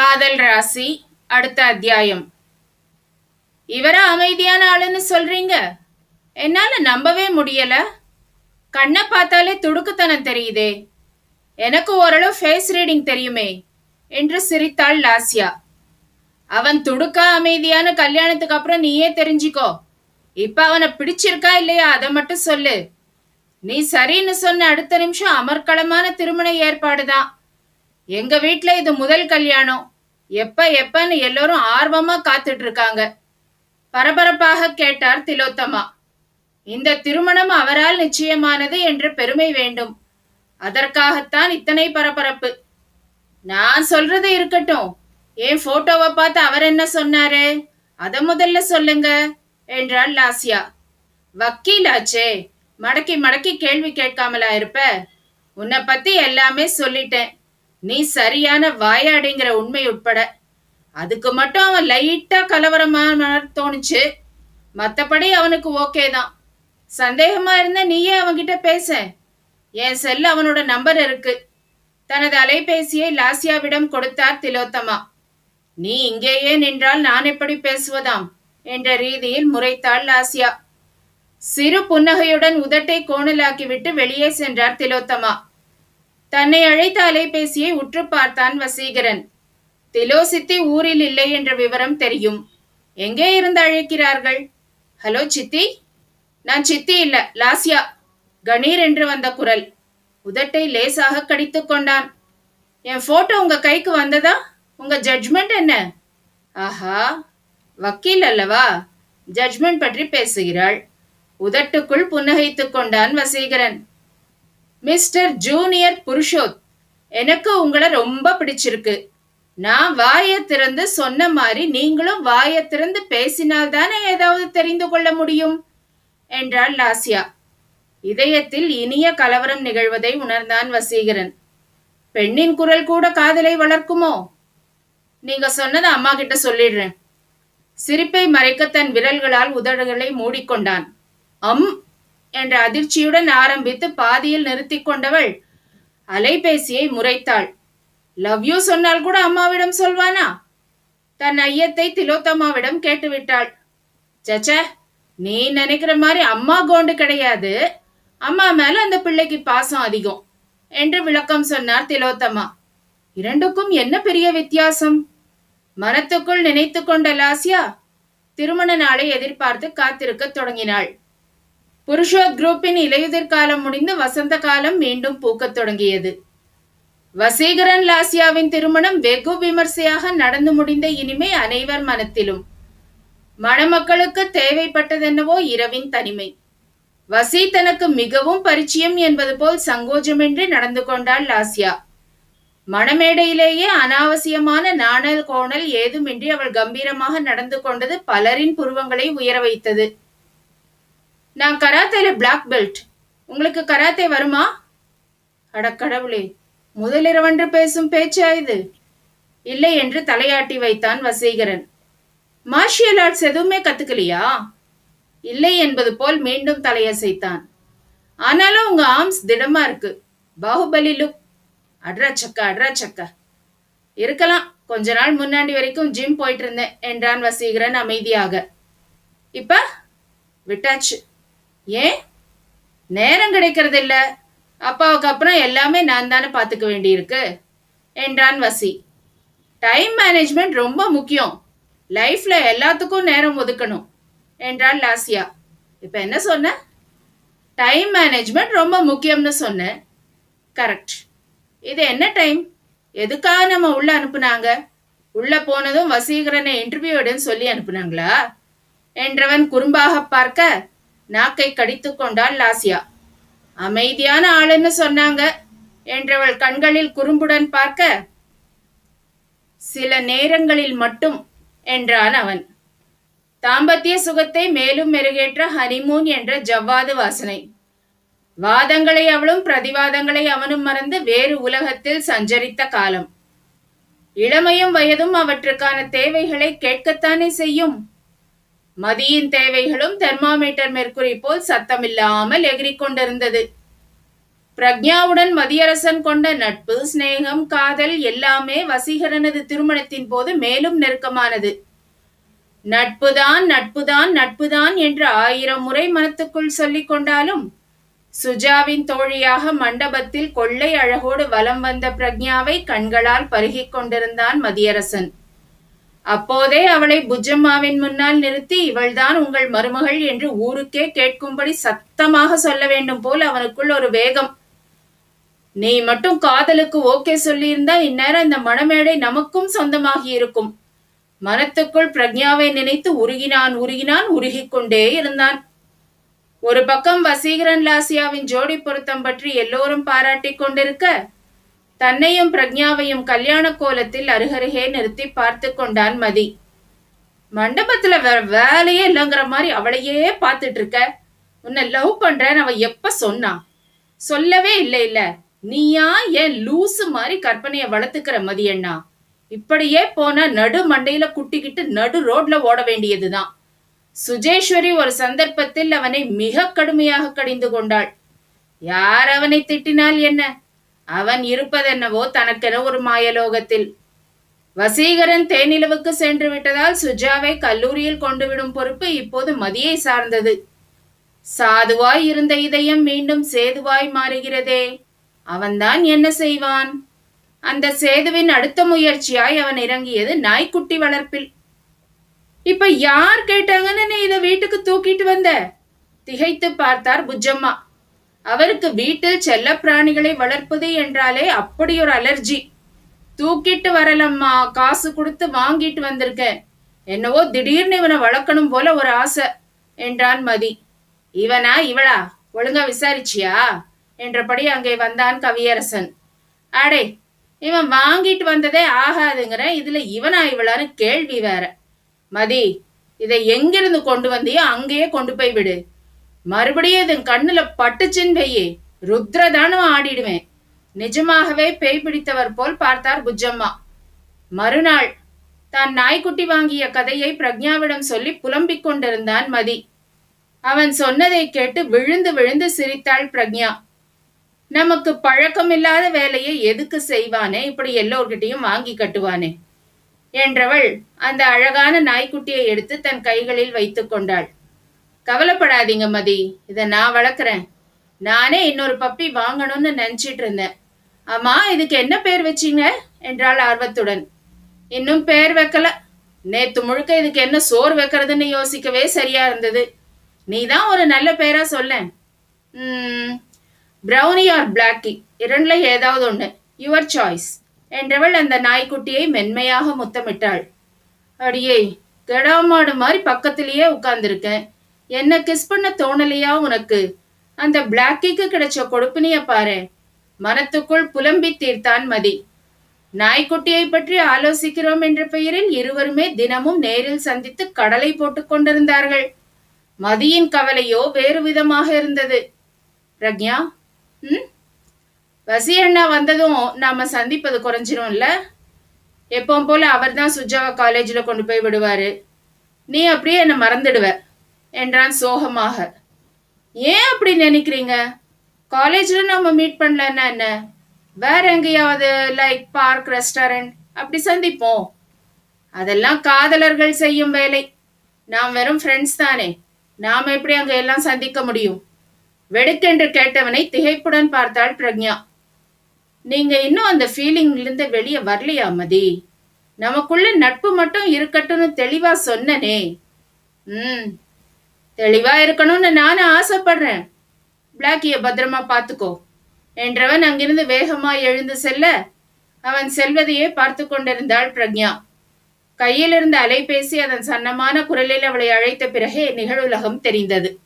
காதல் ராசி அடுத்த அத்தியாயம். இவரா அமைதியான ஆளுன்னு சொல்றீங்க? என்னால நம்பவே முடியல. கண்ணை பார்த்தாலே துடுக்குத்தனம் தெரியுதே. எனக்கு ஓரளவு ஃபேஸ் ரீடிங் தெரியுமே என்று சிரித்தாள் லாஸ்யா. அவன் துடுக்கா அமைதியான கல்யாணத்துக்கு அப்புறம் நீயே தெரிஞ்சுக்கோ. இப்ப அவனை பிடிச்சிருக்கா இல்லையா அதை மட்டும் சொல்லு. நீ சரின்னு சொன்ன அடுத்த நிமிஷம் அமர்க்களமான திருமண ஏற்பாடுதான். எங்க வீட்டுல இது முதல் கல்யாணம். எப்ப எப்பன்னு எல்லோரும் ஆர்வமா காத்துட்டு இருக்காங்க பரபரப்பாக கேட்டார் திலோத்தமா. இந்த திருமணம் அவரால் நிச்சயமானது என்று பெருமை வேண்டும். அதற்காகத்தான் இத்தனை பரபரப்பு. நான் சொல்றது இருக்கட்டும். என் போட்டோவை பார்த்து அவர் என்ன சொன்னாரு? அத முதல்ல சொல்லுங்க என்றாள் லாசியா வக்கீலாச்சே மடக்கி மடக்கி கேள்வி கேட்காமலா இருப்ப? உன்னை பத்தி எல்லாமே சொல்லிட்டேன். நீ சரியான வாயாடிங்கிற உண்மை உட்பட. அதுக்கு மட்டும் அவன் லைட்டா கலவரமான தோணுச்சு. மத்தபடி அவனுக்கு ஓகே தான். சந்தேகமா இருந்தா நீயே அவன்கிட்ட பேச. என் செல் அவனோட நம்பர் இருக்கு. தனது அலைபேசியை லாசியாவிடம் கொடுத்தார் திலோத்தமா. நீ இங்கேயே நின்றால் நான் எப்படி பேசுவதாம்? என்ற ரீதியில் முறைத்தாள் லாசியா. சிறு புன்னகையுடன் உதட்டை கோணலாக்கிவிட்டு வெளியே சென்றார் திலோத்தமா. தன்னை அழைத்த அலைபேசியை உற்று பார்த்தான் வசீகரன். திலோ சித்தி ஊரில் இல்லை என்ற விவரம் தெரியும். எங்கே இருந்து அழைக்கிறார்கள்? ஹலோ சித்தி? நான் சித்தி இல்ல லாஸ்யா. கணீர் என்று வந்த குரல். உதட்டை லேசாக கடித்து கொண்டான். என் போட்டோ உங்க கைக்கு வந்ததா? உங்க ஜட்ஜ்மெண்ட் என்ன? ஆஹா வக்கீல் அல்லவா? ஜட்ஜ்மெண்ட் பற்றி பேசுகிறாள். உதட்டுக்குள் புன்னகைத்துக் கொண்டான் வசீகரன். மிஸ்டர் ஜூனியர் புருஷோத் எனக்கு உங்களை ரொம்ப பிடிச்சிருக்கு. நான் வாயை திறந்து சொன்ன மாதிரி நீங்களும் வாயை திறந்து பேசினால் தானே ஏதாவது தெரிந்து கொள்ள முடியும்? என்றாள் லாஸ்யா இதயத்தில் இனிய கலவரம் நிகழ்வதை உணர்ந்தான் வசீகரன். பெண்ணின் குரல் கூட காதலை வளர்க்குமோ? நீங்க சொன்னதை அம்மா கிட்ட சொல்லிடுறேன். சிரிப்பை மறைக்க தன் விரல்களால் உதடுகளை மூடிக்கொண்டான். அம் என்ற அதிர்ச்சியுடன் ஆரம்பித்து பாதியில் நிறுத்தி கொண்டவள் அலைபேசியை முறைத்தாள். லவ் யூ சொன்னால் கூட அம்மாவிடம் சொல்வானா? தன் ஐயத்தை திலோத்தம்மாவிடம் கேட்டுவிட்டாள். சச்ச நீ நினைக்கிற மாதிரி அம்மா கோண்டு கிடையாது. அம்மா மேல அந்த பிள்ளைக்கு பாசம் அதிகம் என்று விளக்கம் சொன்னார் திலோத்தமா. இரண்டுக்கும் என்ன பெரிய வித்தியாசம்? மனத்துக்குள் நினைத்து கொண்ட லாசியா திருமண நாளை எதிர்பார்த்து காத்திருக்க தொடங்கினாள். புருஷோத் குரூப்பின் இலையுதிர் காலம் முடிந்து வசந்த காலம் மீண்டும் பூக்கத் தொடங்கியது. வசீகரன் லாசியாவின் திருமணம் வெகு விமர்சையாக நடந்து முடிந்த இனிமை அனைவர் மனத்திலும். மணமக்களுக்கு தேவைப்பட்டதென்னவோ இரவின் தனிமை. வசி தனக்கு மிகவும் பரிச்சயம் என்பது போல் சங்கோஜமின்றி நடந்து கொண்டாள் லாசியா. மணமேடையிலேயே அனாவசியமான நாணல் கோணல் ஏதுமின்றி அவள் கம்பீரமாக நடந்து கொண்டது பலரின் புருவங்களை உயர வைத்தது. நான் கராத்தேல பிளாக் பெல்ட் உங்களுக்கு கராத்தே வருமா? அடக்கடவுளே முதலிரவன்று பேசும் பேச்சா இது? இல்லை என்று தலையாட்டி வைத்தான் வசீகரன். மார்ஷியல் ஆர்ட்ஸ் எதுவுமே கத்துக்கலையா? இல்லை என்பது போல் மீண்டும் தலையசைத்தான். ஆனாலும் உங்க ஆர்ம்ஸ் திடமா இருக்கு. பாகுபலி லுக் அட்ரா சக்கா அட்ரா சக்கா. இருக்கலாம் கொஞ்ச நாள் முன்னாடி வரைக்கும் ஜிம் போயிட்டு இருந்தேன் என்றான் வசீகரன் அமைதியாக. இப்ப விட்டாச்சு. ஏன்? நேரம் கிடைக்கிறதில்ல. அப்பாவுக்கு அப்புறம் எல்லாமே நான் தானே பார்த்துக்க வேண்டியிருக்கு என்றான் வசி. டைம் மேனேஜ்மெண்ட் ரொம்ப முக்கியம். லைஃப்ல எல்லாத்துக்கும் நேரம் ஒதுக்கணும் என்றாள் லாசியா. இப்ப என்ன சொன்ன? டைம் மேனேஜ்மெண்ட் ரொம்ப முக்கியம்னு சொன்னேன் கரெக்ட் இது என்ன டைம் எதுக்காக நம்ம உள்ள அனுப்புனாங்க? உள்ள போனதும் வசீகரனை இன்டர்வியூடன் சொல்லி அனுப்புனாங்களா? என்றவன் குறும்பாக பார்க்க நாக்கை கடித்து கொண்டாள் லாசியா. அமைதியான ஆளுன்னு சொன்னாங்க என்றவள் கண்களில் குறும்புடன் பார்க்க சில நேரங்களில் மட்டும் என்றான் அவன். தாம்பத்திய சுகத்தை மேலும் மெருகேற்ற ஹனிமூன் என்ற ஜவ்வாது வாசனை. வாதங்களை அவளும் பிரதிவாதங்களை அவனும் மறந்து வேறு உலகத்தில் சஞ்சரித்த காலம். இளமையும் வயதும் அவற்றுக்கான தேவைகளை கேட்கத்தானே செய்யும்? மதியின் தேவைகளும் தெர்மாமீட்டர் மெர்க்குரி போல் சத்தமில்லாமல் எகிரிக் கொண்டிருந்தது பிரக்ஞாவுடன் மதியரசன் கொண்ட நட்பு சிநேகம் காதல் எல்லாமே வசீகரனது திருமணத்தின் போது மேலும் நெருக்கமானது. நட்புதான் நட்புதான் நட்புதான் என்று ஆயிரம் முறை மனத்துக்குள் சொல்லிக் கொண்டாலும் சுஜாவின் தோழியாக மண்டபத்தில் கொள்ளை அழகோடு வலம் வந்த பிரக்ஞாவை கண்களால் பருகிக் கொண்டிருந்தான் மதியரசன். அப்போதே அவளை புஜம்மாவின் முன்னால் நிறுத்தி இவள்தான் உங்கள் மருமகள் என்று ஊருக்கே கேட்கும்படி சத்தமாக சொல்ல வேண்டும் போல் அவனுக்குள் ஒரு வேகம். நீ மட்டும் காதலுக்கு ஓகே சொல்லியிருந்தா இந்நேரம் இந்த மணமேடை நமக்கும் சொந்தமாகி இருக்கும் மனத்துக்குள் பிரக்ஞாவை நினைத்து உருகினான் உருகினான் உருகிக் கொண்டே இருந்தான். ஒரு பக்கம் வசீகரன் லாசியாவின் ஜோடி பொருத்தம் பற்றி எல்லோரும் பாராட்டிக் கொண்டிருக்க தன்னையும் பிரக்ஞாவையும் கல்யாண கோலத்தில் அருகருகே நிறுத்தி பார்த்து கொண்டான் மதி. மண்டபத்துல வேற வேலையே இல்லைங்கிற மாதிரி அவளையே பார்த்துட்டு இருக்க உன்னை லவ் பண்றேன்னு அவ எப்ப சொன்னா? சொல்லவே இல்லை இல்ல. நீயா ஏன் லூசு மாதிரி கற்பனைய வளர்த்துக்கிற மதியண்ணா இப்படியே போனா நடு மண்டையில குட்டிக்கிட்டு நடு ரோட்ல ஓட வேண்டியதுதான். சுஜேஸ்வரி ஒரு சந்தர்ப்பத்தில் அவனை மிக கடுமையாக கடிந்து கொண்டாள். யார் அவனை திட்டினால் என்ன? அவன் இருப்பதென்னவோ தனக்கென ஒரு மாயலோகத்தில். வசீகரன் தேனிலவுக்கு சென்று விட்டதால் சுஜாவை கல்லூரியில் கொண்டு விடும் பொறுப்பு இப்போது மதியை சார்ந்தது. சாதுவாய் இருந்த இதயம் மீண்டும் சேதுவாய் மாறுகிறதே. அவன்தான் என்ன செய்வான்? அந்த சேதுவின் அடுத்த முயற்சியாய் அவன் இறங்கியது நாய்க்குட்டி வளர்ப்பில். இப்ப யார் கேட்டாங்கன்னு நீ இதை வீட்டுக்கு தூக்கிட்டு வந்த? திகைத்து பார்த்தார் புஜம்மா. அவருக்கு வீட்டில் செல்ல பிராணிகளை வளர்ப்பது என்றாலே அப்படி ஒரு அலர்ஜி. தூக்கிட்டு வரலம்மா காசு கொடுத்து வாங்கிட்டு வந்திருக்கேன் என்னவோ திடீர்னு இவனை வளர்க்கணும் போல ஒரு ஆசை என்றான் மதி. இவனா இவளா? ஒழுங்கா விசாரிச்சியா? என்றபடி அங்கே வந்தான் கவியரசன். அடே இவன் வாங்கிட்டு வந்ததே ஆகாதுங்கிற இதுல இவனா இவளான்னு கேள்வி வேற. மதி இதை எங்கிருந்து கொண்டு வந்தியோ அங்கேயே கொண்டு போய் விடு. மறுபடியும் இதன் கண்ணுல பட்டுச்சின்னு வெய்யே ருத்ரதானம் ஆடிடுவேன். நிஜமாகவே பேய் பிடித்தவர் போல் பார்த்தார் புஜம்மா மறுநாள் தான் நாய்க்குட்டி வாங்கிய கதையை பிரக்ஞாவிடம் சொல்லி புலம்பிக் கொண்டிருந்தான் மதி. அவன் சொன்னதை கேட்டு விழுந்து விழுந்து சிரித்தாள் பிரக்ஞா நமக்கு பழக்கமில்லாத வேலையை எதுக்கு செய்வானே? இப்படி எல்லோர்கிட்டையும் வாங்கி கட்டுவானே. என்றவள் அந்த அழகான நாய்க்குட்டியை எடுத்து தன் கைகளில் வைத்துக் கொண்டாள். கவலைப்படாதீங்க மதி. இதை நான் வளர்க்குறேன். நானே இன்னொரு பப்பி வாங்கணும்னு நினச்சிட்டு இருந்தேன். அம்மா இதுக்கு என்ன பேர் வச்சீங்க? என்றாள் ஆர்வத்துடன். இன்னும் பேர் வைக்கல. நேத்து முழுக்க இதுக்கு என்ன சோறு வைக்கிறதுன்னு யோசிக்கவே சரியா இருந்தது. நீ தான் ஒரு நல்ல பேரா சொல்லேன் ப்ரௌனி ஆர் பிளாக்கி இரண்டுல ஏதாவது ஒன்று யுவர் சாய்ஸ் என்றவள் அந்த நாய்க்குட்டியை மென்மையாக முத்தமிட்டாள். அடியே கெடாமாடு மாதிரி பக்கத்திலேயே உட்கார்ந்துருக்கேன். என்ன கிஸ் பண்ண தோணலையா உனக்கு? அந்த பிளாக்கிக்கு கிடைச்ச கொடுப்பினிய பாரு. மனத்துக்குள் புலம்பி தீர்த்தான் மதி. நாய்க்குட்டியை பற்றி ஆலோசிக்கிறோம் என்ற பெயரில் இருவருமே தினமும் நேரில் சந்தித்து கடலை போட்டுக் கொண்டிருந்தார்கள். மதியின் கவலையோ வேறு விதமாக இருந்தது. பிரக்யா ம்? வசி அண்ணா வந்ததும் நாம சந்திப்பது குறைஞ்சிரும்ல? எப்பவும் போல அவர் தான் சுஜாவை காலேஜில் கொண்டு போய் விடுவாரு. நீ அப்படியே என்னை மறந்துடுவ. என்றான் சோகமாக. ஏன் அப்படி நினைக்கிறீங்க? காலேஜில் நம்ம மீட் பண்ணலன்னா என்ன வேற எங்கேயாவது லைக் பார்க் ரெஸ்டாரண்ட் அப்படி சந்திப்போம். அதெல்லாம் காதலர்கள் செய்யும் வேலை. நாம் வெறும் ஃப்ரெண்ட்ஸ் தானே. நாம் எப்படி அங்கே எல்லாம் சந்திக்க முடியும்? வெடுக்கென்று கேட்டவனை திகைப்புடன் பார்த்தாள் பிரக்ஞா நீங்க இன்னும் அந்த ஃபீலிங்லேருந்து வெளியே வரலையா மதி? நமக்குள்ள நட்பு மட்டும் இருக்கட்டும்னு தெளிவா சொன்னனே. ம். தெளிவா இருக்கணும்னு நானும் ஆசைப்படுறேன். பிளாக்கிய பத்திரமா பார்த்துக்கோ. என்றவன் அங்கிருந்து வேகமா எழுந்து செல்ல அவன் செல்வதையே பார்த்து கொண்டிருந்தாள் பிரக்ஞா கையிலிருந்த அலைபேசி அதன் சன்னமான குரலில் அவளை அழைத்த பிறகே நிகழுலகம் தெரிந்தது.